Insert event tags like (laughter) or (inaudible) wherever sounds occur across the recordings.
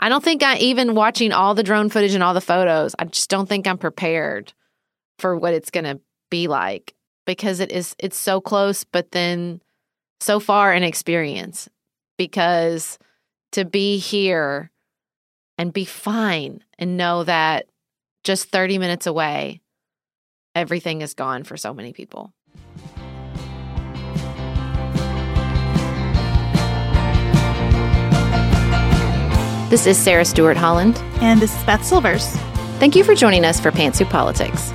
I don't think I even watching all the drone footage and all the photos, I just don't think I'm prepared for what it's going to be like because it is it's so close but then so far an experience because to be here and be fine and know that just 30 minutes away everything is gone for so many people. This is Sarah Stewart Holland. And this is Beth Silvers. Thank you for joining us for Pantsuit Politics.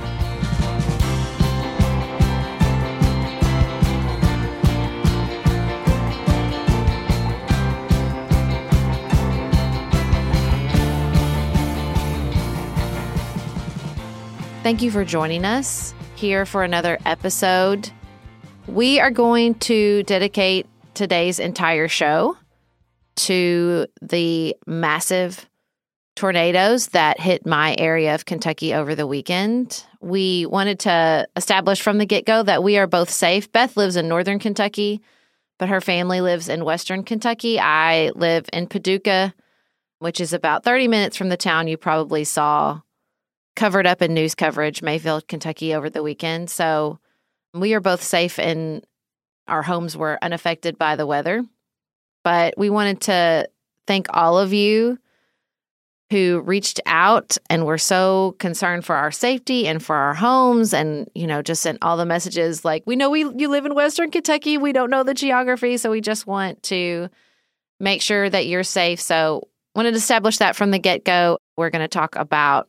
Thank you for joining us here for another episode. We are going to dedicate today's entire show to the massive tornadoes that hit my area of Kentucky over the weekend. We wanted to establish from the get go that we are both safe. Beth lives in northern Kentucky, but her family lives in western Kentucky. I live in Paducah, which is about 30 minutes from the town you probably saw covered up in news coverage, Mayfield, Kentucky, over the weekend. So we are both safe and our homes were unaffected by the weather. But we wanted to thank all of you who reached out and were so concerned for our safety and for our homes and you know just sent all the messages like we know we you live in western kentucky. We don't know the geography so we just want to make sure that you're safe. So wanted to establish that from the get-go. We're going to talk about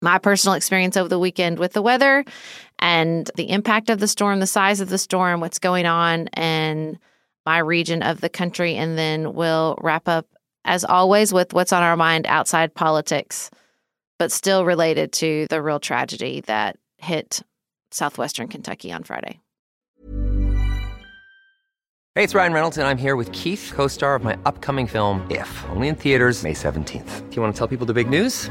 my personal experience over the weekend with the weather and the impact of the storm the size of the storm what's going on and my region of the country. And then we'll wrap up, as always, with what's on our mind outside politics, but still related to the real tragedy that hit southwestern Kentucky on Friday. Hey, it's Ryan Reynolds, and I'm here with Keith, co star of my upcoming film, If, only in theaters, May 17th. Do you want to tell people the big news?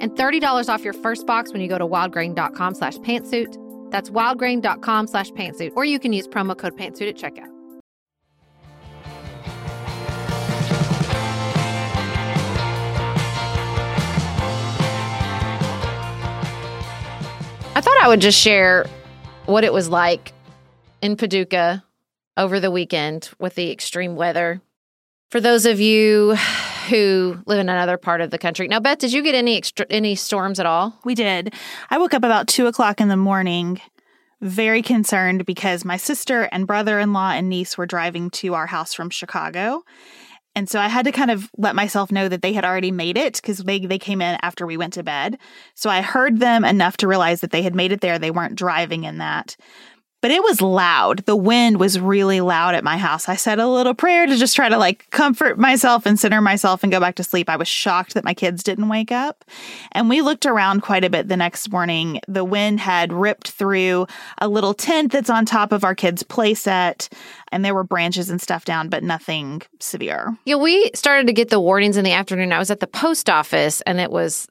and $30 off your first box when you go to wildgrain.com slash pantsuit. That's wildgrain.com slash pantsuit, or you can use promo code pantsuit at checkout. I thought I would just share what it was like in Paducah over the weekend with the extreme weather. For those of you who live in another part of the country, now Beth, did you get any extra, any storms at all? We did. I woke up about two o'clock in the morning, very concerned because my sister and brother in law and niece were driving to our house from Chicago. And so I had to kind of let myself know that they had already made it because they, they came in after we went to bed. So I heard them enough to realize that they had made it there. They weren't driving in that but it was loud. The wind was really loud at my house. I said a little prayer to just try to like comfort myself and center myself and go back to sleep. I was shocked that my kids didn't wake up. And we looked around quite a bit the next morning. The wind had ripped through a little tent that's on top of our kids' playset, and there were branches and stuff down, but nothing severe. Yeah, we started to get the warnings in the afternoon. I was at the post office and it was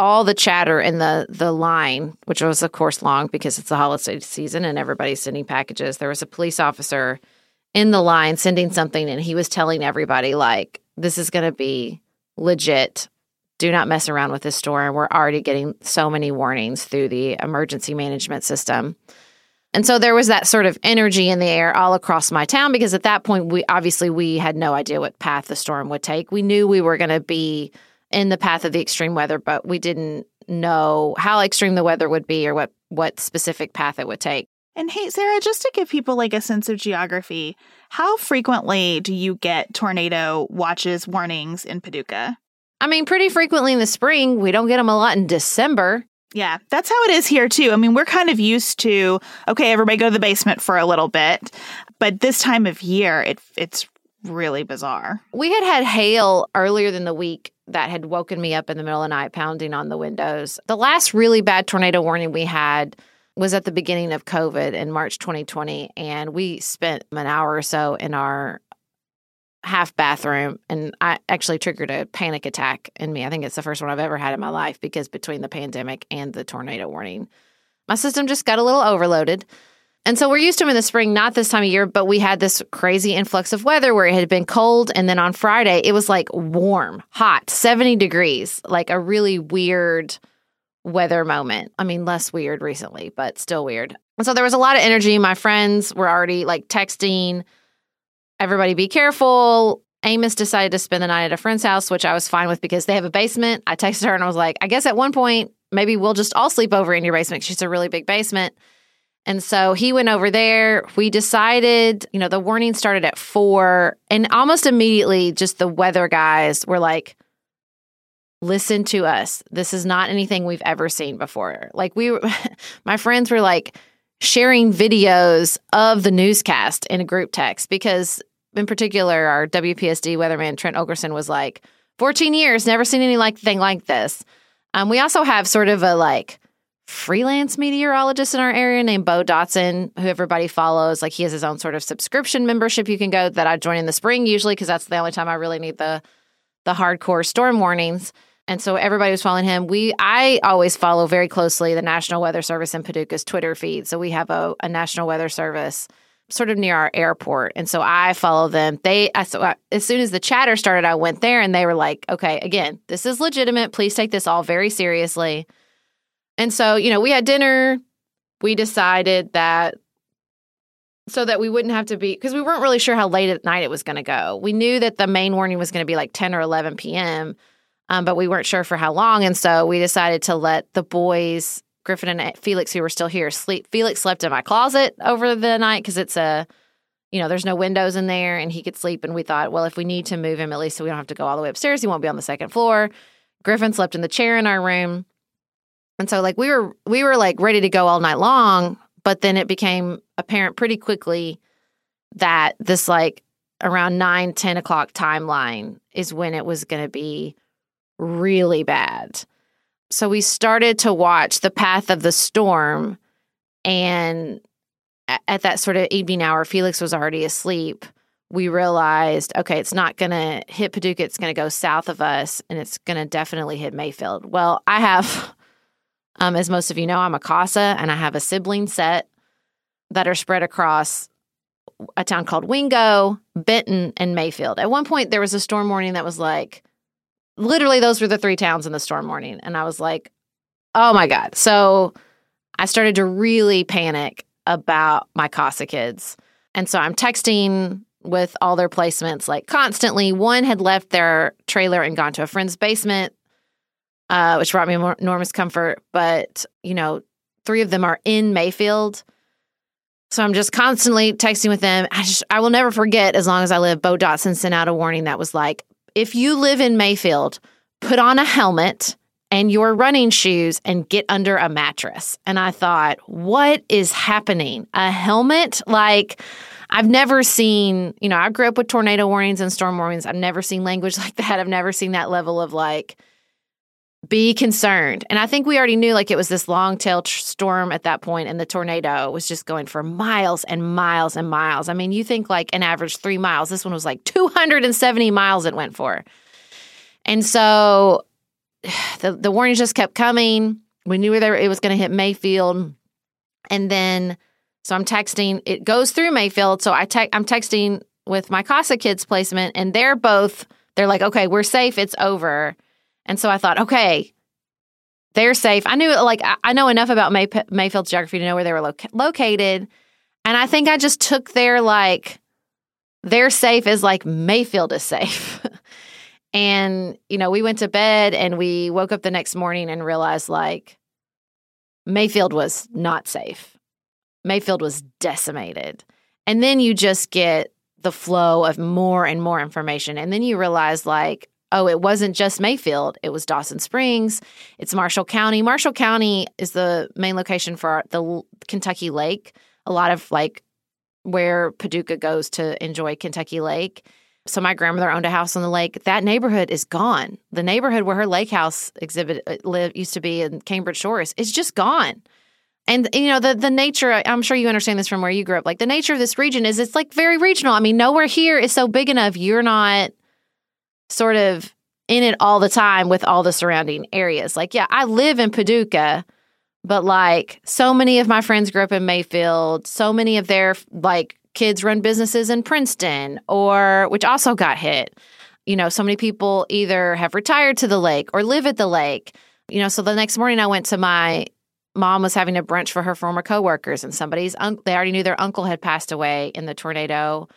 all the chatter in the the line, which was of course long because it's the holiday season and everybody's sending packages. There was a police officer in the line sending something, and he was telling everybody like, "This is going to be legit. Do not mess around with this store." And we're already getting so many warnings through the emergency management system. And so there was that sort of energy in the air all across my town because at that point we obviously we had no idea what path the storm would take. We knew we were going to be in the path of the extreme weather, but we didn't know how extreme the weather would be or what what specific path it would take. And hey, Sarah, just to give people like a sense of geography, how frequently do you get tornado watches warnings in Paducah? I mean, pretty frequently in the spring. We don't get them a lot in December. Yeah, that's how it is here too. I mean, we're kind of used to okay, everybody go to the basement for a little bit, but this time of year, it it's really bizarre. We had had hail earlier than the week that had woken me up in the middle of the night, pounding on the windows. The last really bad tornado warning we had was at the beginning of COVID in March 2020. And we spent an hour or so in our half bathroom. And I actually triggered a panic attack in me. I think it's the first one I've ever had in my life because between the pandemic and the tornado warning, my system just got a little overloaded. And so we're used to them in the spring, not this time of year, but we had this crazy influx of weather where it had been cold. And then on Friday, it was like warm, hot, 70 degrees, like a really weird weather moment. I mean, less weird recently, but still weird. And so there was a lot of energy. My friends were already like texting, everybody be careful. Amos decided to spend the night at a friend's house, which I was fine with because they have a basement. I texted her and I was like, I guess at one point, maybe we'll just all sleep over in your basement. She's a really big basement. And so he went over there. We decided, you know, the warning started at four, and almost immediately, just the weather guys were like, listen to us. This is not anything we've ever seen before. Like, we, (laughs) my friends were like sharing videos of the newscast in a group text because, in particular, our WPSD weatherman, Trent Okerson, was like, 14 years, never seen anything like this. Um, we also have sort of a like, freelance meteorologist in our area named Beau Dodson, who everybody follows. Like he has his own sort of subscription membership you can go that I join in the spring usually because that's the only time I really need the the hardcore storm warnings. And so everybody was following him. We I always follow very closely the National Weather Service in Paducah's Twitter feed. So we have a, a National Weather Service sort of near our airport, and so I follow them. They I, so I, as soon as the chatter started, I went there, and they were like, "Okay, again, this is legitimate. Please take this all very seriously." And so, you know, we had dinner. We decided that so that we wouldn't have to be because we weren't really sure how late at night it was going to go. We knew that the main warning was going to be like 10 or 11 p.m., um, but we weren't sure for how long. And so we decided to let the boys, Griffin and Felix, who were still here, sleep. Felix slept in my closet over the night because it's a, you know, there's no windows in there and he could sleep. And we thought, well, if we need to move him, at least so we don't have to go all the way upstairs, he won't be on the second floor. Griffin slept in the chair in our room. And so like we were we were like ready to go all night long, but then it became apparent pretty quickly that this like around 9 10 o'clock timeline is when it was going to be really bad. So we started to watch the path of the storm and at that sort of evening hour felix was already asleep. We realized okay it's not going to hit paducah it's going to go south of us and it's going to definitely hit mayfield. Well i have um, as most of you know, I'm a CASA and I have a sibling set that are spread across a town called Wingo, Benton, and Mayfield. At one point, there was a storm warning that was like, literally, those were the three towns in the storm warning. And I was like, oh my God. So I started to really panic about my CASA kids. And so I'm texting with all their placements like constantly. One had left their trailer and gone to a friend's basement, uh, which brought me enormous comfort. But, you know, three of them are in Mayfield. So I'm just constantly texting with them. I just I will never forget as long as I live. Beau Dodson sent out a warning that was like, if you live in Mayfield, put on a helmet and your running shoes and get under a mattress. And I thought, what is happening? A helmet? Like I've never seen, you know, I grew up with tornado warnings and storm warnings. I've never seen language (laughs) like that. I've never seen that level of like be concerned. And I think we already knew like it was this long tail tr- storm at that point, and the tornado was just going for miles and miles and miles. I mean, you think like an average three miles. This one was like 270 miles it went for. And so (sighs) the, the warnings just kept coming. We knew where it was going to hit Mayfield. And then, so I'm texting, it goes through Mayfield. So I te- I'm texting with my CASA kids placement, and they're both, they're like, okay, we're safe. It's over and so I thought, okay, they're safe. I knew like I know enough about May- Mayfield's geography to know where they were lo- located, and I think I just took their like they're safe as like Mayfield is safe. (laughs) and you know, we went to bed and we woke up the next morning and realized like Mayfield was not safe. Mayfield was decimated. And then you just get the flow of more and more information. And then you realize, like, oh, it wasn't just Mayfield, it was Dawson Springs, it's Marshall County. Marshall County is the main location for the Kentucky Lake, a lot of like where Paducah goes to enjoy Kentucky Lake. So my grandmother owned a house on the lake. That neighborhood is gone. The neighborhood where her lake house exhibit uh, lived used to be in Cambridge Shores is just gone. And you know the the nature. I'm sure you understand this from where you grew up. Like the nature of this region is it's like very regional. I mean, nowhere here is so big enough. You're not sort of in it all the time with all the surrounding areas. Like, yeah, I live in Paducah, but like so many of my friends grew up in Mayfield. So many of their like kids run businesses in Princeton or which also got hit. You know, so many people either have retired to the lake or live at the lake. You know, so the next morning I went to my mom was having a brunch for her former coworkers and somebody's un- they already knew their uncle had passed away in the tornado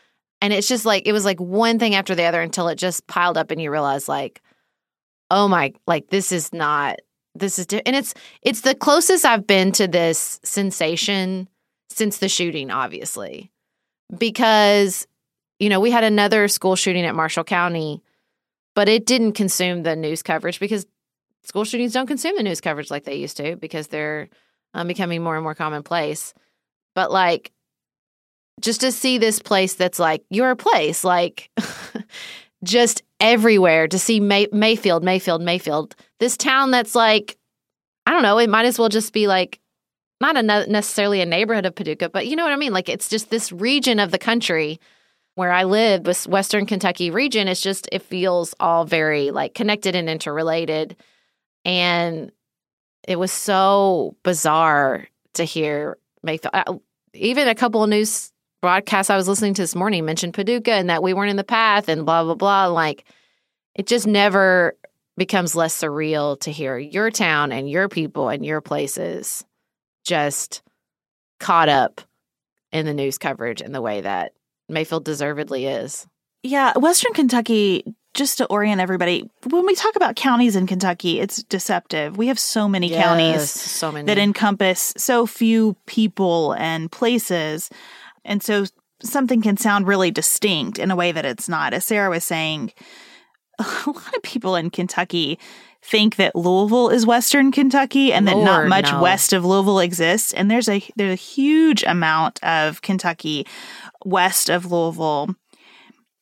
and it's just like, it was like one thing after the other until it just piled up and you realize, like, oh my, like, this is not, this is, and it's, it's the closest I've been to this sensation since the shooting, obviously. Because, you know, we had another school shooting at Marshall County, but it didn't consume the news coverage because school shootings don't consume the news coverage like they used to because they're um, becoming more and more commonplace. But like just to see this place that's like your place, like (laughs) just everywhere to see May- Mayfield, Mayfield, Mayfield. This town that's like, I don't know, it might as well just be like not a necessarily a neighborhood of Paducah, but you know what I mean? Like it's just this region of the country where I live, this Western Kentucky region. It's just, it feels all very like connected and interrelated. And it was so bizarre to hear Mayfield. Uh, even a couple of news broadcast I was listening to this morning mentioned Paducah and that we weren't in the path and blah, blah, blah. Like it just never becomes less surreal to hear your town and your people and your places just caught up in the news coverage in the way that Mayfield deservedly is. Yeah, Western Kentucky, just to orient everybody, when we talk about counties in Kentucky, it's deceptive. We have so many yes, counties so many. that encompass so few people and places. And so something can sound really distinct in a way that it's not. As Sarah was saying, (laughs) a lot of people in Kentucky think that Louisville is Western Kentucky and Lord, that not much no. west of Louisville exists. And there's a there's a huge amount of Kentucky west of Louisville.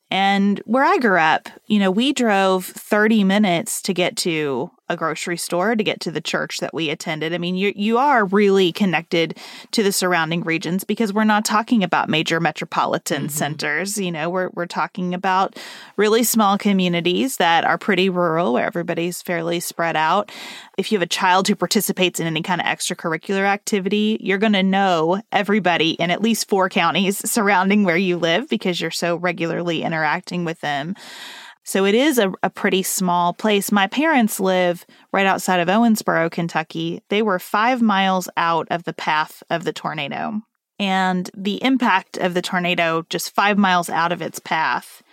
And where I grew up, you know, we drove 30 minutes to get to a grocery store to get to the church that we attended. I mean, you you are really connected to the surrounding regions because we're not talking about major metropolitan mm-hmm. centers. You know, we're we're talking about really small communities that are pretty rural where everybody's fairly spread out. If you have a child who participates in any kind of extracurricular activity, you're going to know everybody in at least four counties (laughs) surrounding where you live because you're so regularly interacting with them. So it is a, a pretty small place. My parents live right outside of Owensboro, Kentucky. They were five miles out of the path of the tornado. And the impact of the tornado just five miles out of its path,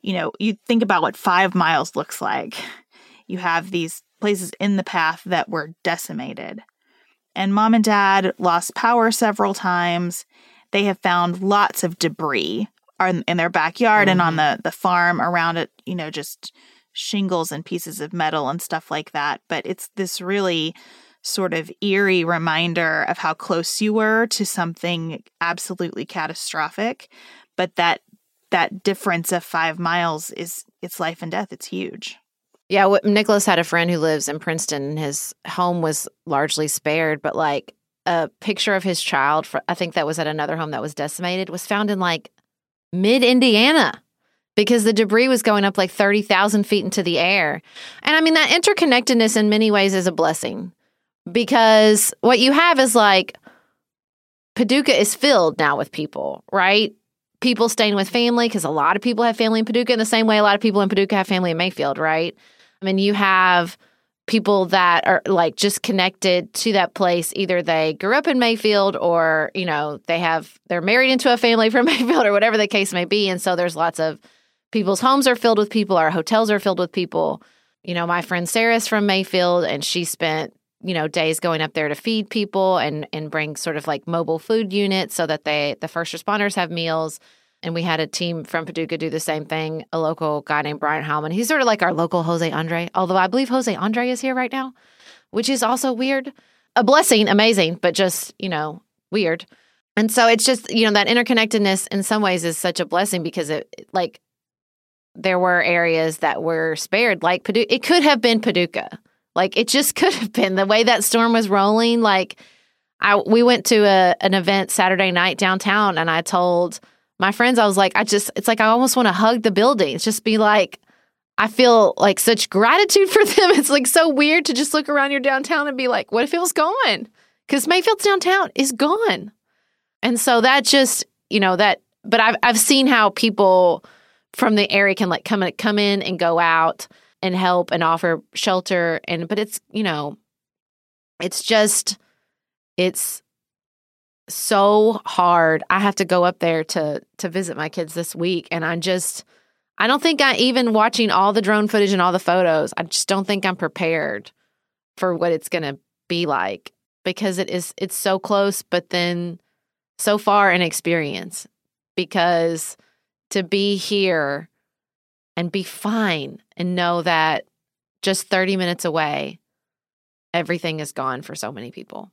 you know, you think about what five miles looks like. You have these places in the path that were decimated. And mom and dad lost power several times. They have found lots of debris in their backyard mm-hmm. and on mm-hmm. the, the farm around it, you know, just shingles and pieces of metal and stuff like that. But it's this really sort of eerie reminder of how close you were to something absolutely catastrophic. But that that difference of five miles is it's life and death. It's huge. Yeah, what, Nicholas had a friend who lives in Princeton. And his home was largely spared, but like a picture of his child, for, I think that was at another home that was decimated, was found in like mid Indiana because the debris was going up like 30,000 feet into the air. And I mean, that interconnectedness in many ways is a blessing because what you have is like Paducah is filled now with people, right? People staying with family because a lot of people have family in Paducah in the same way a lot of people in Paducah have family in Mayfield, right? I mean, you have people that are like just connected to that place. Either they grew up in Mayfield or you know they have they're married into a family from (laughs) Mayfield or whatever the case may be. And so there's lots of people's homes are filled with people. Our hotels are filled with people. You know my friend Sarah's from Mayfield and she spent you know days going up there to feed people and and bring sort of like mobile food units so that they the first responders have meals and we had a team from Paducah do the same thing. A local guy named Brian Howman. He's sort of like our local Jose Andre, although I believe Jose Andre is here right now, which is also weird. A blessing, amazing, but just, you know, weird. And so it's just, you know, that interconnectedness in some ways is such a blessing because it, like, there were areas that were spared, like Paducah. It could have been Paducah. Like, it just (laughs) could have been the way that storm was rolling. Like, I, we went to a, an event Saturday night downtown and I told, my friends, I was like, I just, it's like I almost want to hug the building. It's just be like, I feel like such gratitude (laughs) for them. It's like so weird to just look around your downtown and be like, what if it was gone? Because Mayfield's downtown is gone. And so that just, you know, that, but I've, I've seen how people from the area can like come, come in and go out and help and offer shelter. And, but it's, you know, it's just, it's so hard. I have to go up there to to visit my kids this week and I just I don't think I even watching all the drone footage and all the photos, I just don't think I'm prepared for what it's going to be like because it is it's so close but then so far an experience because to be here and be fine and know that just 30 minutes away everything is gone for so many people.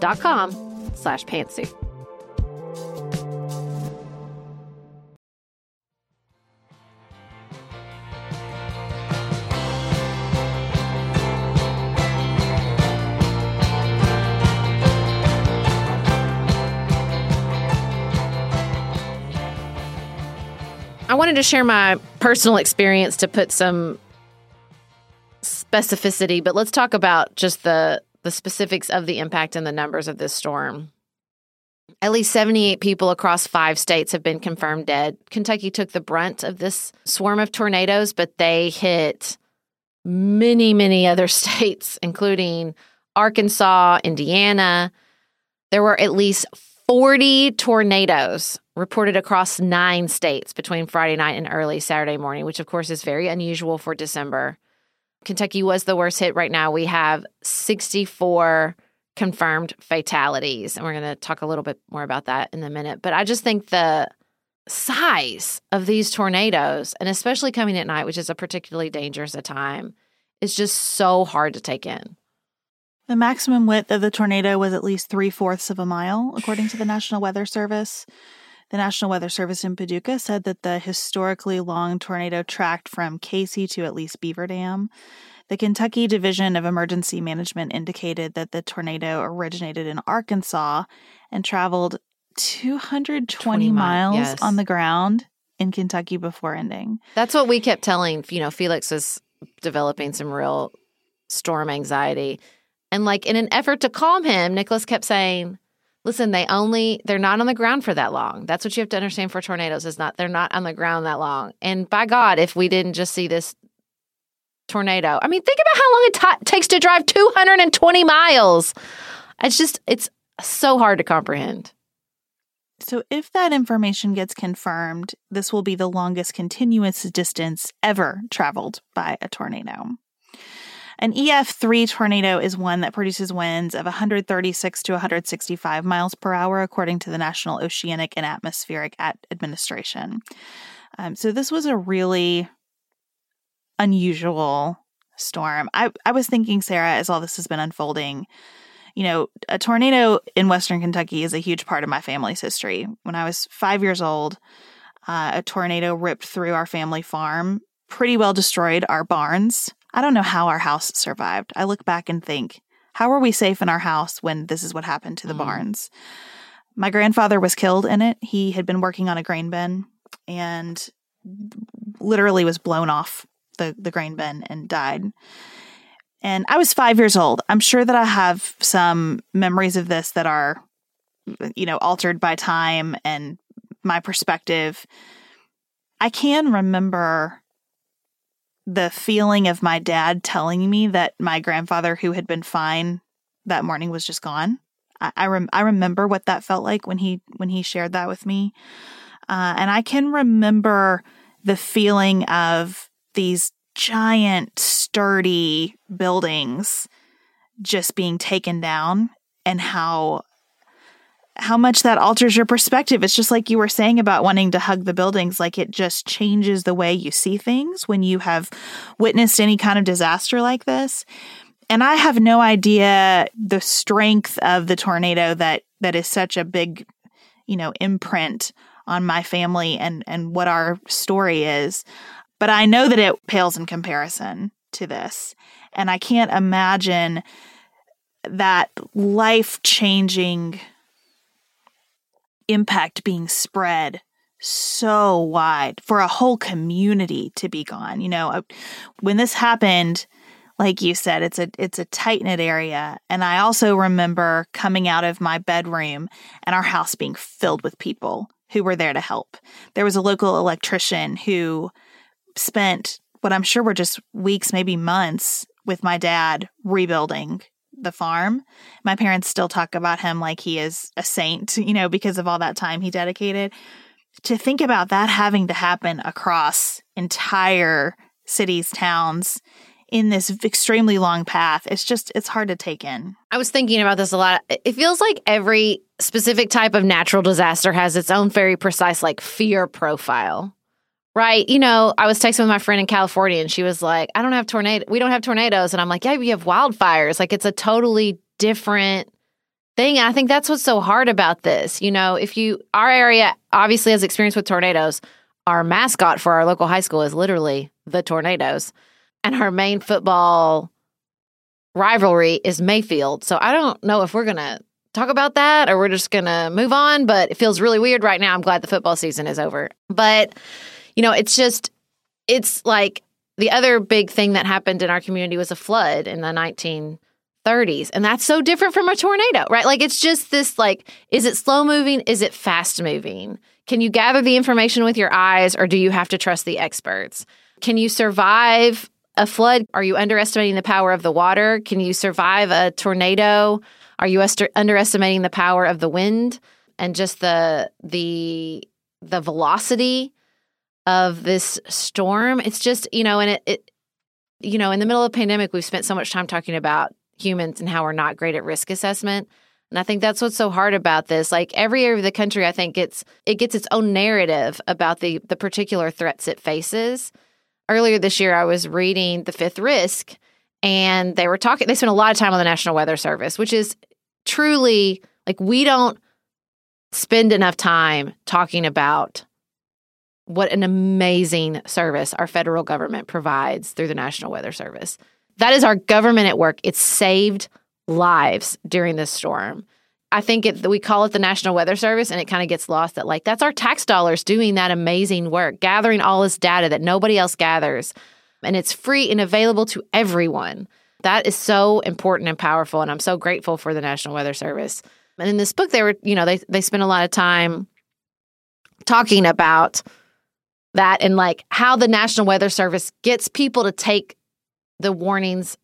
dot com slash pantsuit. I wanted to share my personal experience to put some specificity, but let's talk about just the the specifics of the impact and the numbers of this storm. At least 78 people across five states have been confirmed dead. Kentucky took the brunt of this swarm of tornadoes, but they hit many, many other (laughs) states, including Arkansas, Indiana. There were at least 40 tornadoes reported across nine states between Friday night and early Saturday morning, which of course is very unusual for December. Kentucky was the worst hit right now. We have 64 confirmed fatalities. And we're going to talk a little bit more about that in a minute. But I just think the size of these tornadoes, and especially coming at night, which is a particularly dangerous a time, is just so hard to take in. The maximum width of the tornado was at least three fourths of a mile, according to the National Weather Service. The National Weather Service in Paducah said that the historically long tornado tracked from Cayce to at least Beaver Dam. The Kentucky Division of Emergency Management indicated that the tornado originated in Arkansas and traveled 220 miles yes. on the ground in Kentucky before ending. That's what we kept telling, you know, Felix was developing some real storm anxiety. And like in an effort to calm him, Nicholas kept saying, listen, they only they're not on the ground for that long. That's what you have to understand for tornadoes is not they're not on the ground that long. And by God, if we didn't just see this tornado, I mean, think about how long it t- takes to drive 220 miles. It's just it's so hard to comprehend. So, if that information gets confirmed, this will be the longest continuous distance ever traveled by a tornado. An EF3 tornado is one that produces winds of 136 to 165 miles per hour, according to the National Oceanic and Atmospheric Administration. Um, so this was a really unusual storm. I, I was thinking, Sarah, as all this has been unfolding, you know, a tornado in Western Kentucky is a huge part of my family's history. When I was five years old, uh, a tornado ripped through our family farm, pretty well destroyed our barns. I don't know how our house survived. I look back and think, how were we safe in our house when this is what happened to the mm. barns? My grandfather was killed in it. He had been working on a grain bin and literally was blown off the, the grain bin and died. And I was five years old. I'm sure that I have some memories of this that are, you know, altered by time and my perspective. I can remember the feeling of my dad telling me that my grandfather, who had been fine that morning, was just gone. I I, rem- I remember what that felt like when he when he shared that with me. Uh, and I can remember the feeling of these giant, sturdy buildings just being taken down and how how much that alters your perspective. It's just like you were saying about wanting to hug the buildings, like it just changes the way you see things when you have witnessed any kind of disaster like this. And I have no idea the strength of the tornado that that is such a big, you know, imprint on my family and and what our story is. But I know that it pales in comparison to this. And I can't imagine that life-changing impact being spread so wide for a whole community to be gone. You know, uh, when this happened, like you said, it's a it's a tight knit area, and I also remember coming out of my bedroom and our house being filled with people who were there to help. There was a local electrician who spent what I'm sure were just weeks, maybe months, with my dad rebuilding the farm. My parents still talk about him like he is a saint, you know, because of all that time he dedicated. To think about that having to happen across entire cities, towns, in this extremely long path. It's just, it's hard to take in. I was thinking about this a lot. It feels like every specific type of natural disaster has its own very precise, like, fear profile. Right. You know, I was texting with my friend in California and she was like, I don't have tornado. We don't have tornadoes. And I'm like, yeah, we have wildfires. Like it's a totally different thing. And I think that's what's so hard about this. You know, if you, our area obviously has experience with tornadoes. Our mascot for our local high school is literally the tornadoes. And our main football rivalry is Mayfield. So I don't know if we're going to talk about that or we're just going to move on. But it feels really weird right now. I'm glad the football season is over. But, you know, it's just, it's like the other big thing that happened in our community was a flood in the 1930s. And that's so different from a tornado, right? Like it's just this like, is it slow moving? Is it fast moving? Can you gather the information with your eyes or do you have to trust the experts? Can you survive a flood? Are you underestimating the power of the water? Can you survive a tornado? Are you est- underestimating the power of the wind and just the the the velocity of this storm. It's just, you know, and it, it you know, in the middle of pandemic, we've spent so much time talking about humans and how we're not great at risk assessment. And I think that's what's so hard about this. Like every area of the country, I think it's it gets its own narrative about the the particular threats it faces. Earlier this year, I was reading The Fifth Risk, and they were talking. They spent a lot of time on the National Weather Service, which is truly like we don't spend enough time talking about what an amazing service our federal government provides through the National Weather Service. That is our government at work. It saved lives during this storm. I think it, we call it the National Weather Service, and it kind of gets lost that, like, that's our tax dollars doing that amazing work, gathering all this data that nobody else gathers. And it's free and available to everyone. That is so important and powerful. And I'm so grateful for the National Weather Service. And in this book, they were, you know, they, they spent a lot of time talking about that and like how the National Weather Service gets people to take the warnings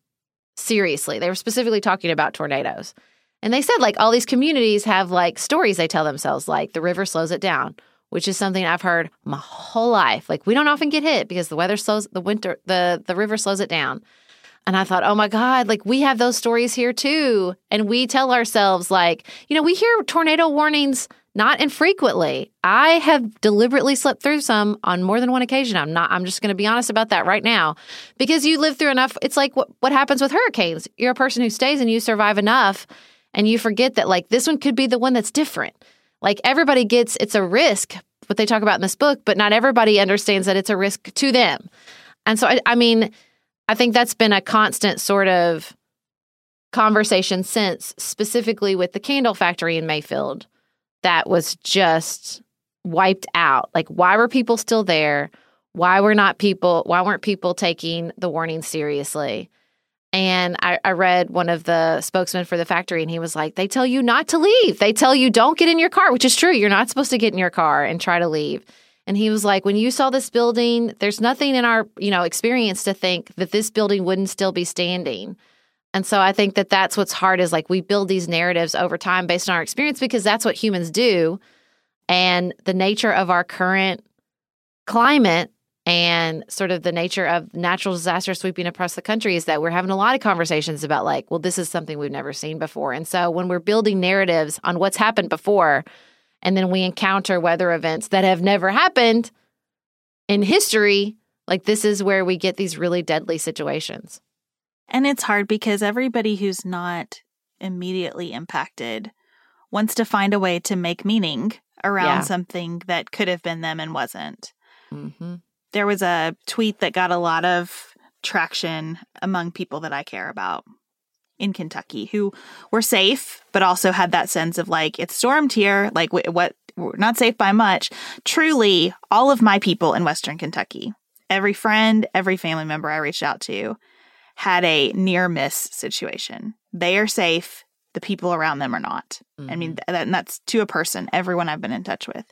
seriously. They were specifically talking about tornadoes. And they said like all these communities have like stories they tell themselves like the river slows it down, which is something I've heard my whole life. Like we don't often get hit because the weather slows the winter the the river slows it down. And I thought, "Oh my god, like we have those stories here too." And we tell ourselves like, you know, we hear tornado warnings not infrequently. I have deliberately slept through some on more than one occasion. I'm not, I'm just going to be honest about that right now because you live through enough. It's like what, what happens with hurricanes. You're a person who stays and you survive enough and you forget that like this one could be the one that's different. Like everybody gets, it's a risk, what they talk about in this book, but not everybody understands that it's a risk to them. And so, I, I mean, I think that's been a constant sort of conversation since, specifically with the candle factory in Mayfield that was just wiped out. Like, why were people still there? Why were not people? Why weren't people taking the warning seriously? And I, I, read one of the spokesmen for the factory, and he was like, "They tell you not to leave. They tell you don't get in your car, which is true. You're not supposed to get in your car and try to leave." And he was like, "When you saw this building, there's nothing in our you know experience to think that this building wouldn't still be standing." And so I think that that's what's hard is like we build these narratives over time based on our experience because that's what humans do. And the nature of our current climate and sort of the nature of natural disaster sweeping across the country is that we're having a lot of conversations about like, well, this is something we've never seen before. And so when we're building narratives on what's happened before, and then we encounter weather events that have never happened in history, like this is where we get these really deadly situations. And it's hard because everybody who's not immediately impacted wants to find a way to make meaning around Yeah. something that could have been them and wasn't. Mm-hmm. There was a tweet that got a lot of traction among people that I care about in Kentucky who were safe, but also had that sense of like, it's stormed here. Like, wh- what? We're not safe by much. Truly, all of my people in Western Kentucky, every friend, every family member I reached out to, had a near miss situation. They are safe. The people around them are not. I mean, mm-hmm. that, and that's to a person, everyone I've been in touch with.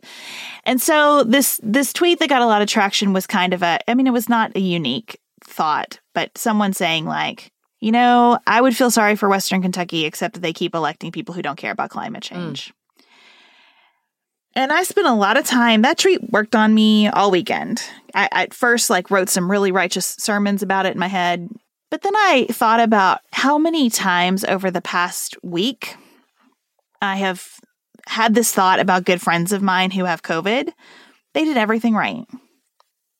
And so this this tweet that got a lot of traction was kind of a I mean, it was not a unique thought, but someone saying like, you know, I would feel sorry for Western Kentucky, except that they keep electing people who don't care about climate mm. change. And I spent a lot of time. That tweet worked on me all weekend. I at first like wrote some really righteous sermons about it in my head, but then I thought about how many times over the past week I have had this thought about good friends of mine who have COVID. They did everything right.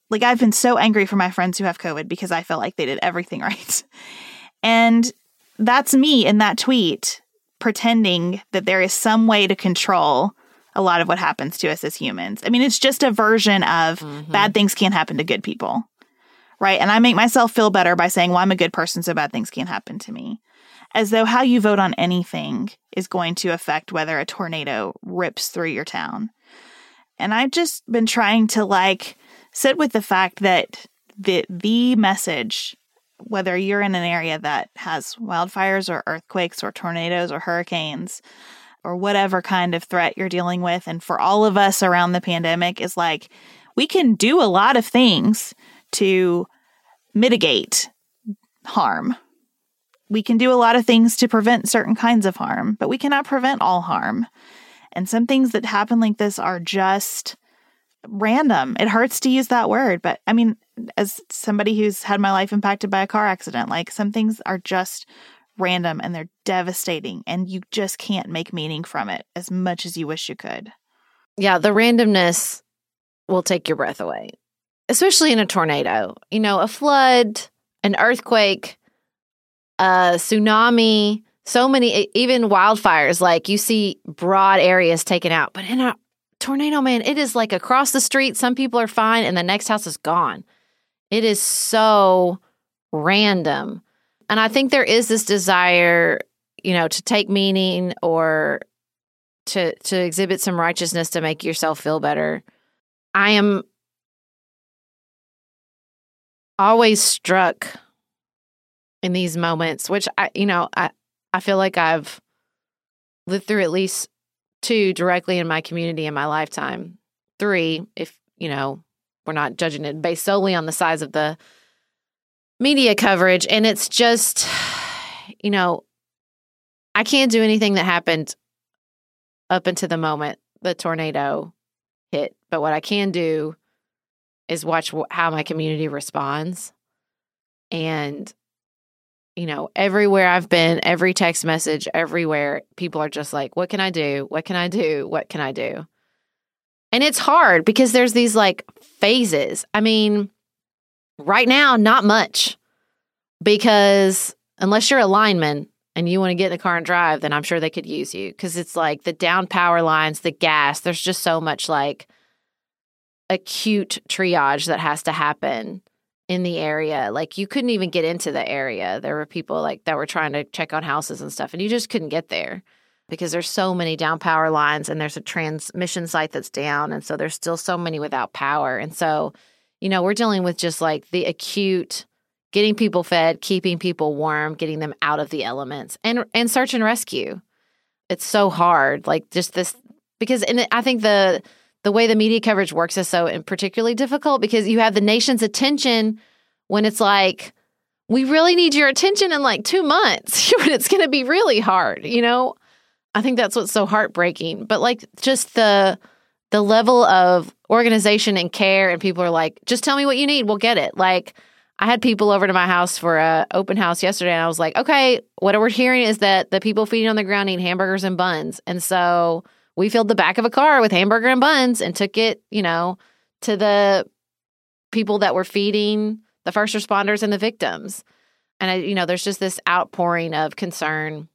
Like I've been so angry for my friends who have COVID because I felt like they did everything (laughs) right. And that's me in that tweet pretending that there is some way to control a lot of what happens to us as humans. I mean, it's just a version of mm-hmm. bad things can't happen to good people. Right. And I make myself feel better by saying, well, I'm a good person, so bad things can't happen to me. As though how you vote on anything is going to affect whether a tornado rips through your town. And I've just been trying to like sit with the fact that the the message whether you're in an area that has wildfires or earthquakes or tornadoes or hurricanes or whatever kind of threat you're dealing with and for all of us around the pandemic is like we can do a lot of things to mitigate harm. We can do a lot of things to prevent certain kinds of harm, but we cannot prevent all harm. And some things that happen like this are just random. It hurts to use that word, but I mean, as somebody who's had my life impacted by a car accident, like some things are just random and they're devastating, and you just can't make meaning from it as much as you wish you could. Yeah, the randomness will take your breath away, especially in a tornado. You know, a flood, an earthquake, a tsunami, so many, even wildfires. Like you see broad areas taken out, but in a tornado, man, it is like across the street. Some people are fine, and the next house is gone. It is so random. And I think there is this desire, you know, to take meaning or to to exhibit some righteousness to make yourself feel better. I am always struck in these moments, which I you know, I I feel like I've lived through at least two directly in my community in my lifetime. Three, if you know, we're not judging it based solely on the size of the media coverage. And it's just, you know, I can't do anything that happened up until the moment the tornado hit. But what I can do is watch how my community responds. And, you know, everywhere I've been, every text message, everywhere, people are just like, what can I do? What can I do? What can I do? And it's hard because there's these like phases. I mean, right now, not much because unless you're a lineman and you want to get in the car and drive, then I'm sure they could use you because it's like the down power lines, the gas, there's just so much like acute triage that has to happen in the area. Like you couldn't even get into the area. There were people like that were trying to check on houses and stuff, and you just couldn't get there because there's so many down power lines and there's a transmission site that's down. And so there's still so many without power. And so, you know, we're dealing with just like the acute getting people fed, keeping people warm, getting them out of the elements and and search and rescue. It's so hard. Like just this because and I think the the way the media coverage works is so particularly difficult because you have the nation's attention when it's like we really need your attention in like 2 months (laughs) when it's going to be really hard, you know? I think that's what's so heartbreaking. But like just the the level of organization and care, and people are like, just tell me what you need, we'll get it. Like, I had people over to my house for a open house yesterday, and I was like, okay, what we're hearing is that the people feeding on the ground need hamburgers and buns, and so we filled the back of a car with hamburger and buns and took it, you know, to the people that were feeding the first responders and the victims. And I, you know, there's just this outpouring of concern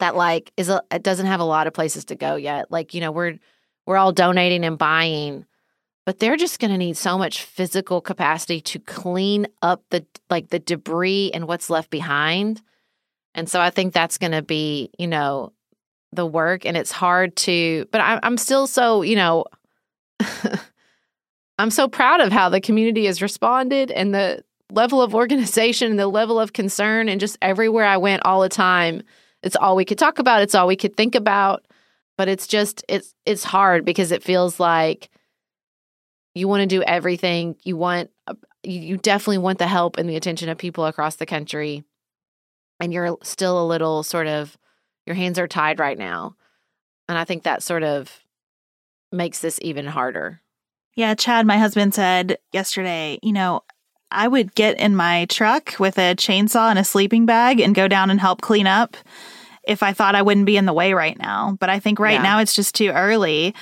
that like is a, it doesn't have a lot of places to go yet. Like, you know, we're we're all donating and buying, but they're just going to need so much physical capacity to clean up the like the debris and what's left behind. And so I think that's going to be, you know, the work and it's hard to but I, i'm still so you know (laughs) i'm so proud of how the community has responded and the level of organization and the level of concern and just everywhere i went all the time it's all we could talk about it's all we could think about but it's just it's it's hard because it feels like you want to do everything you want uh, you definitely want the help and the attention of people across the country and you're still a little sort of your hands are tied right now. And I think that sort of makes this even harder. Yeah, Chad, my husband said yesterday, you know, I would get in my truck with a chainsaw and a sleeping bag and go down and help clean up if I thought I wouldn't be in the way right now. But I think right yeah. now it's just too early.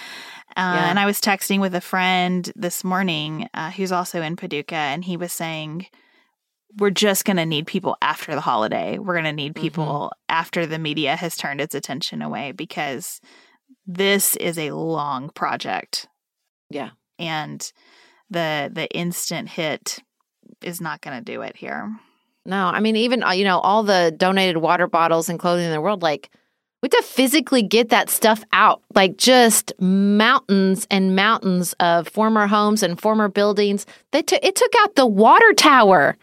Uh, yeah. And I was texting with a friend this morning uh, who's also in Paducah, and he was saying, we're just going to need people after the holiday. We're going to need mm-hmm. people mm-hmm. after the media has turned its attention away because this is a long project. Yeah. And the the instant hit is not going to do it here. No, I mean even uh, you know all the donated water bottles and clothing in the world like we have to physically get that stuff out. Like just mountains and mountains of former homes and former buildings. They took it took out the water tower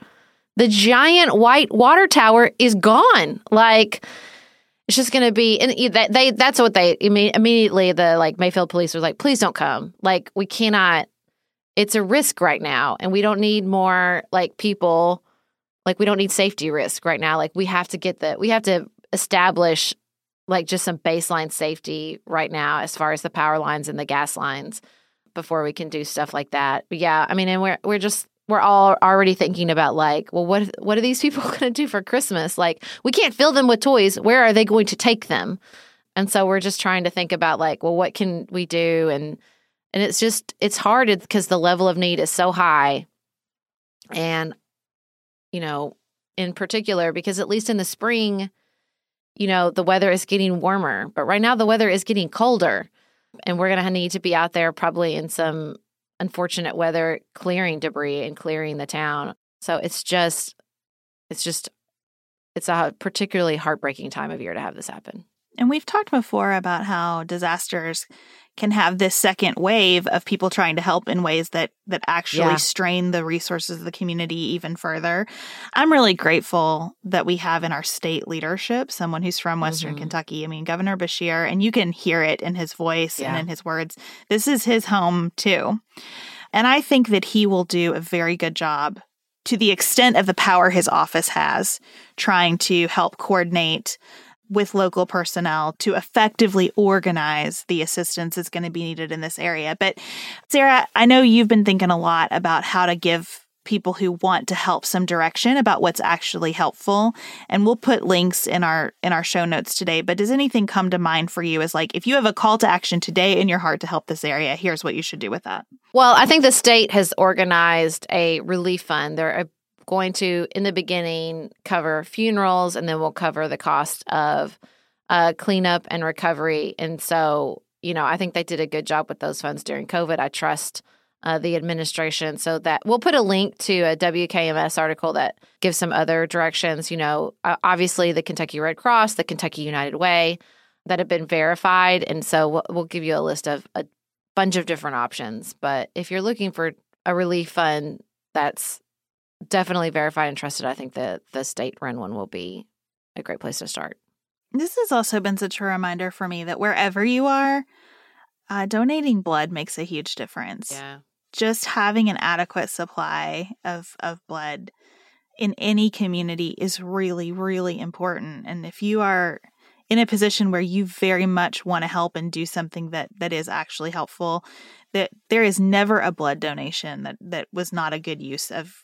the giant white water tower is gone. Like it's just going to be and they that's what they immediately the like Mayfield police was like please don't come. Like we cannot it's a risk right now and we don't need more like people like we don't need safety risk right now. Like we have to get the we have to establish like just some baseline safety right now as far as the power lines and the gas lines before we can do stuff like that. But yeah, I mean and we're we're just we're all already thinking about like, well, what what are these people (laughs) going to do for Christmas? Like, we can't fill them with toys. Where are they going to take them? And so we're just trying to think about like, well, what can we do? And and it's just it's hard because the level of need is so high. And you know, in particular, because at least in the spring, you know, the weather is getting warmer, but right now the weather is getting colder. And we're going to need to be out there probably in some unfortunate weather clearing debris and clearing the town. So it's just, it's just, it's a particularly heartbreaking time of year to have this happen. And we've talked before about how disasters can have this second wave of people trying to help in ways that that actually yeah. strain the resources of the community even further. I'm really grateful that we have in our state leadership someone who's from Western mm-hmm. Kentucky. I mean, Governor Beshear, and you can hear it in his voice yeah. and in his words. This is his home too. And I think that he will do a very good job to the extent of the power his office has trying to help coordinate with local personnel to effectively organize the assistance that's going to be needed in this area. But Sarah, I know you've been thinking a lot about how to give people who want to help some direction about what's actually helpful and we'll put links in our in our show notes today but does anything come to mind for you as like if you have a call to action today in your heart to help this area here's what you should do with that well i think the state has organized a relief fund they're going to, in the beginning, cover funerals and then we'll cover the cost of uh, cleanup and recovery. And so, you know, I think they did a good job with those funds during COVID. I trust uh, the administration. So that we'll put a link to a WKMS article that gives some other directions. You know, uh, obviously the Kentucky Red Cross, the Kentucky United Way that have been verified. And so we'll, we'll give you a list of a bunch of different options. But if you're looking for a relief fund that's definitely verified and trusted. I think that the state run one will be a great place to start. This has also been such a reminder for me that wherever you are, uh, donating blood makes a huge difference. Yeah. Just having an adequate supply of, of blood in any community is really, really important. And if you are in a position where you very much want to help and do something that that is actually helpful, that there is never a blood donation that that was not a good use of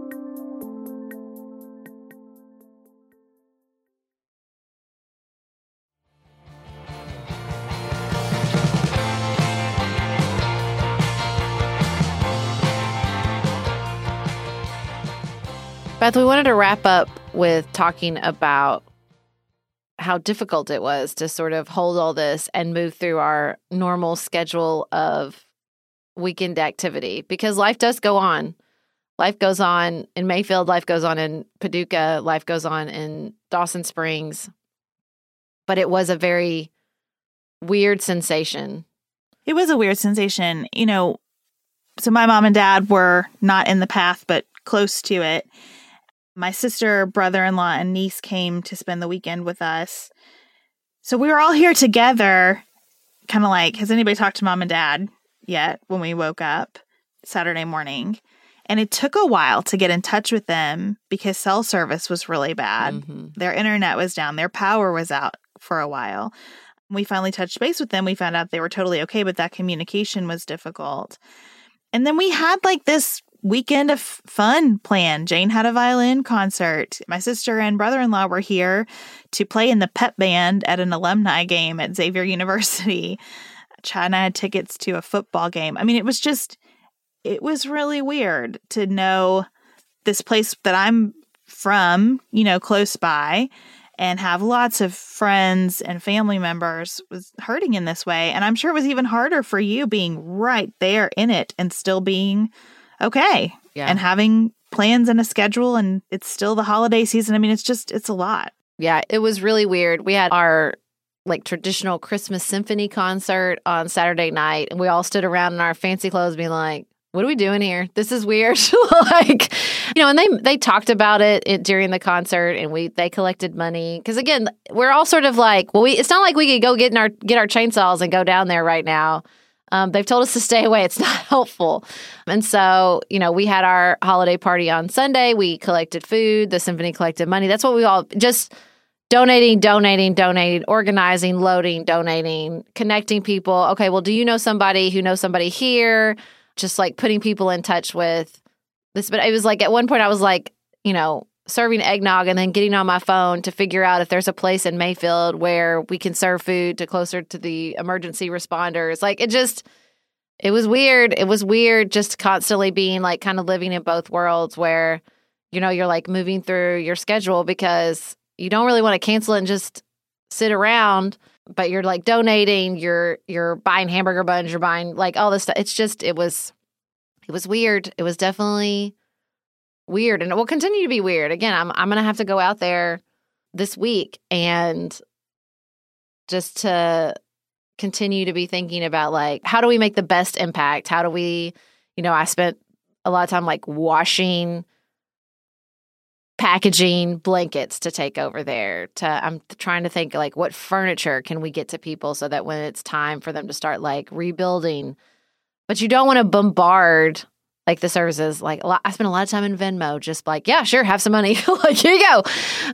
Beth, we wanted to wrap up with talking about how difficult it was to sort of hold all this and move through our normal schedule of weekend activity because life does go on. Life goes on in Mayfield, life goes on in Paducah, life goes on in Dawson Springs. But it was a very weird sensation. It was a weird sensation. You know, so my mom and dad were not in the path, but close to it. My sister, brother in law, and niece came to spend the weekend with us. So we were all here together, kind of like, has anybody talked to mom and dad yet when we woke up Saturday morning? And it took a while to get in touch with them because cell service was really bad. Mm-hmm. Their internet was down, their power was out for a while. We finally touched base with them. We found out they were totally okay, but that communication was difficult. And then we had like this weekend of fun planned. Jane had a violin concert. My sister and brother in law were here to play in the pep band at an alumni game at Xavier (laughs) University. I had tickets to a football game. I mean, it was just, it was really weird to know this place that I'm from, you know, close by and have lots of friends and family members was hurting in this way. And I'm sure it was even harder for you being right there in it and still being okay Yeah. and having plans and a schedule. And it's still the holiday season. I mean, it's just, it's a lot. Yeah, it was really weird. We had our like traditional Christmas symphony concert on Saturday night, and we all stood around in our fancy clothes, being like, "What are we doing here? This is weird." (laughs) like, you know, and they they talked about it, it during the concert, and we they collected money because again, we're all sort of like, well, we it's not like we could go get in our get our chainsaws and go down there right now. Um, they've told us to stay away. It's not (laughs) helpful. And so, you know, we had our holiday party on Sunday. We collected food. The symphony collected money. That's what we all just donating, donating, donating, organizing, loading, donating, connecting people. Okay, well, do you know somebody who knows somebody here? Just like putting people in touch with this. But it was like at one point, I was like, you know, serving eggnog and then getting on my phone to figure out if there's a place in Mayfield where we can serve food to closer to the emergency responders. Like it just, it was weird. It was weird just constantly being like kind of living in both worlds where, you know, you're like moving through your schedule because you don't really want to cancel it and just sit around but you're like donating you're you're buying hamburger buns you're buying like all this stuff it's just it was it was weird it was definitely weird and it will continue to be weird. Again i'm i'm gonna have to go out there this week and just to continue to be thinking about like how do we make the best impact? How do we you know i spent a lot of time like washing packaging blankets to take over there to i'm trying to think like what furniture can we get to people so that when it's time for them to start like rebuilding. But you don't want to bombard like the services like lot, i spent a lot of time in venmo just like yeah sure have some money (laughs) like here you go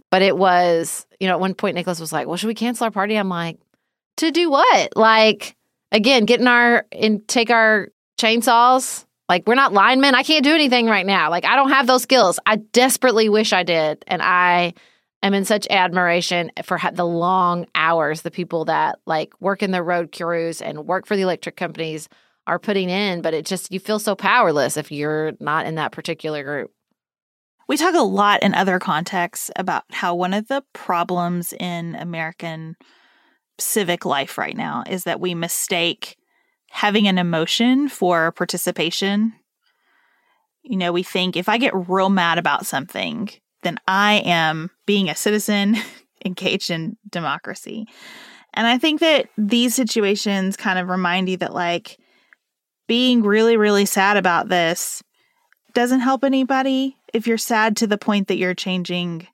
but it was you know at one point nicholas was like well should we cancel our party i'm like to do what like again getting our and take our chainsaws like we're not linemen. I can't do anything right now. Like I don't have those skills. I desperately wish I did, and I am in such admiration for the long hours the people that like work in the road crews and work for the electric companies are putting in. But it just you feel so powerless if you're not in that particular group. We talk a lot in other contexts about how one of the problems in American civic life right now is that we mistake having an emotion for participation. You know, we think if I get real mad about something, then I am being a citizen (laughs) engaged in democracy. And I think that these situations kind of remind you that, like, being really, really sad about this doesn't help anybody if you're sad to the point that you're changing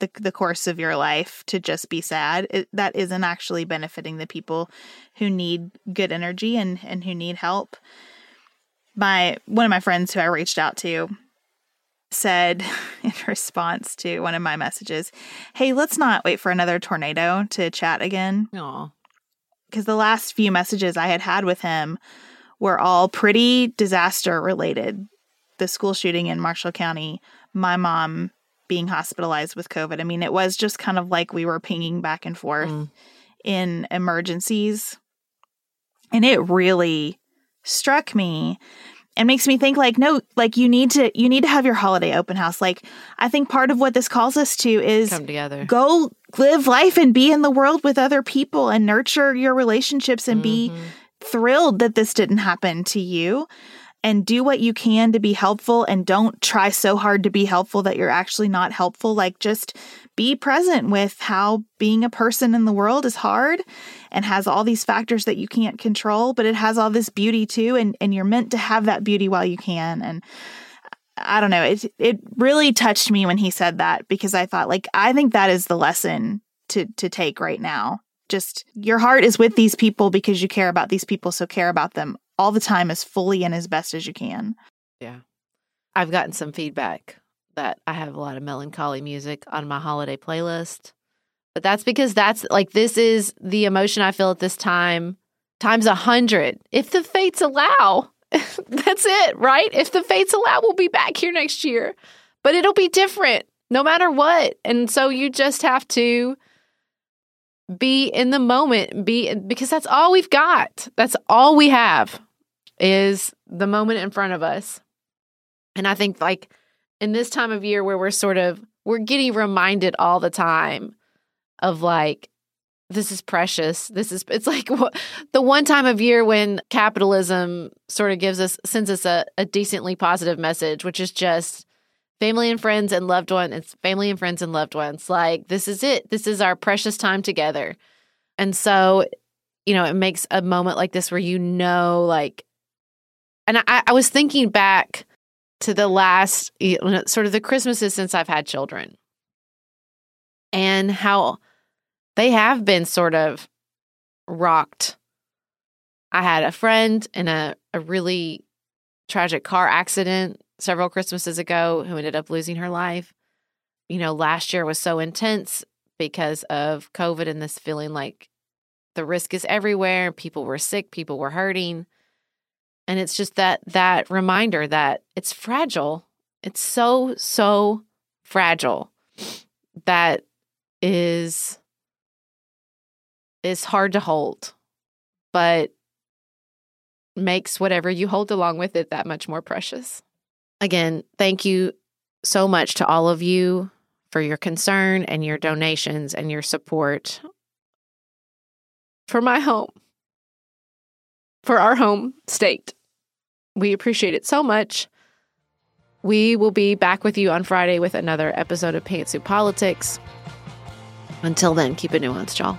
the, the course of your life to just be sad. It, that isn't actually benefiting the people who need good energy and and who need help. My one of my friends who i reached out to said (laughs) in response to one of my messages hey let's not wait for another tornado to chat again. Because the last few messages i had had with him were all pretty disaster related the school shooting in marshall county my mom being hospitalized with COVID. I mean, it was just kind of like we were pinging back and forth Mm. in emergencies. And it really struck me and makes me think like no like you need to you need to have your holiday open house like i think part of what this calls us to is Come together. go live life and be in the world with other people and nurture your relationships and be Mhm. Thrilled that this didn't happen to you. And do what you can to be helpful and don't try so hard to be helpful that you're actually not helpful. Like just be present with how being a person in the world is hard and has all these factors that you can't control but it has all this beauty too. And and you're meant to have that beauty while you can. And I don't know. It it really touched me when he said that because I thought like I think that is the lesson to to take right now just your heart is with these people because you care about these people so care about them all the time as fully and as best as you can Yeah. I've gotten some feedback that I have a lot of melancholy music on my holiday playlist. But that's because that's like this is the emotion I feel at this time times a hundred, if the fates allow. (laughs) that's it, right? If the fates allow, we'll be back here next year, but it'll be different no matter what. And so you just have to be in the moment, be because that's all we've got. That's all we have is the moment in front of us. And I think like in this time of year where we're sort of we're getting reminded all the time of like this is precious. This is it's like the one time of year when capitalism sort of gives us sends us a, a decently positive message, which is just family and friends and loved ones. It's family and friends and loved ones. Like this is it. This is our precious time together. And so, you know, it makes a moment like this where you know, like, and I, I was thinking back to the last you know, sort of the Christmases since I've had children and how they have been sort of rocked. I had a friend in a, a really tragic car accident several Christmases ago who ended up losing her life. You know, last year was so intense because of COVID and this feeling like the risk is everywhere. People were sick, people were hurting. And it's just that that reminder that it's fragile. It's so, so fragile that is is hard to hold, but makes whatever you hold along with it that much more precious. Again, thank you so much to all of you for your concern and your donations and your support for my home, for our home state. We appreciate it so much. We will be back with you on Friday with another episode of Pantsuit Politics. Until then, keep it nuanced, y'all.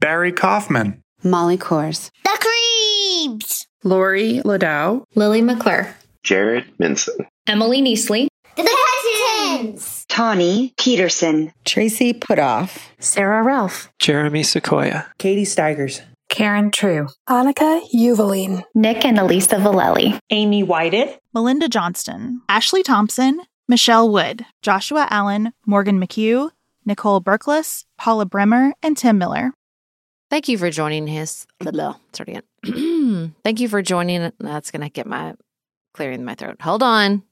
Barry Kaufman, Molly Kors, The Creeps, Lori Ladow, Lily McClure, Jared Minson, Emily Neasley, The Cousins, Tawny Peterson, Tracy Putoff, Sarah Ralph, Jeremy Sequoia, Katie Steigers. Karen True, Annika Uvaline, Nick and Elisa Valelli, Amy Whited, Melinda Johnston, Ashley Thompson, Michelle Wood, Joshua Allen, Morgan McHugh, Nicole Berkless, Paula Bremer, and Tim Miller. Thank you for joining his. Start again. (clears throat) Thank you for joining. That's going to get my clearing my throat. Hold on.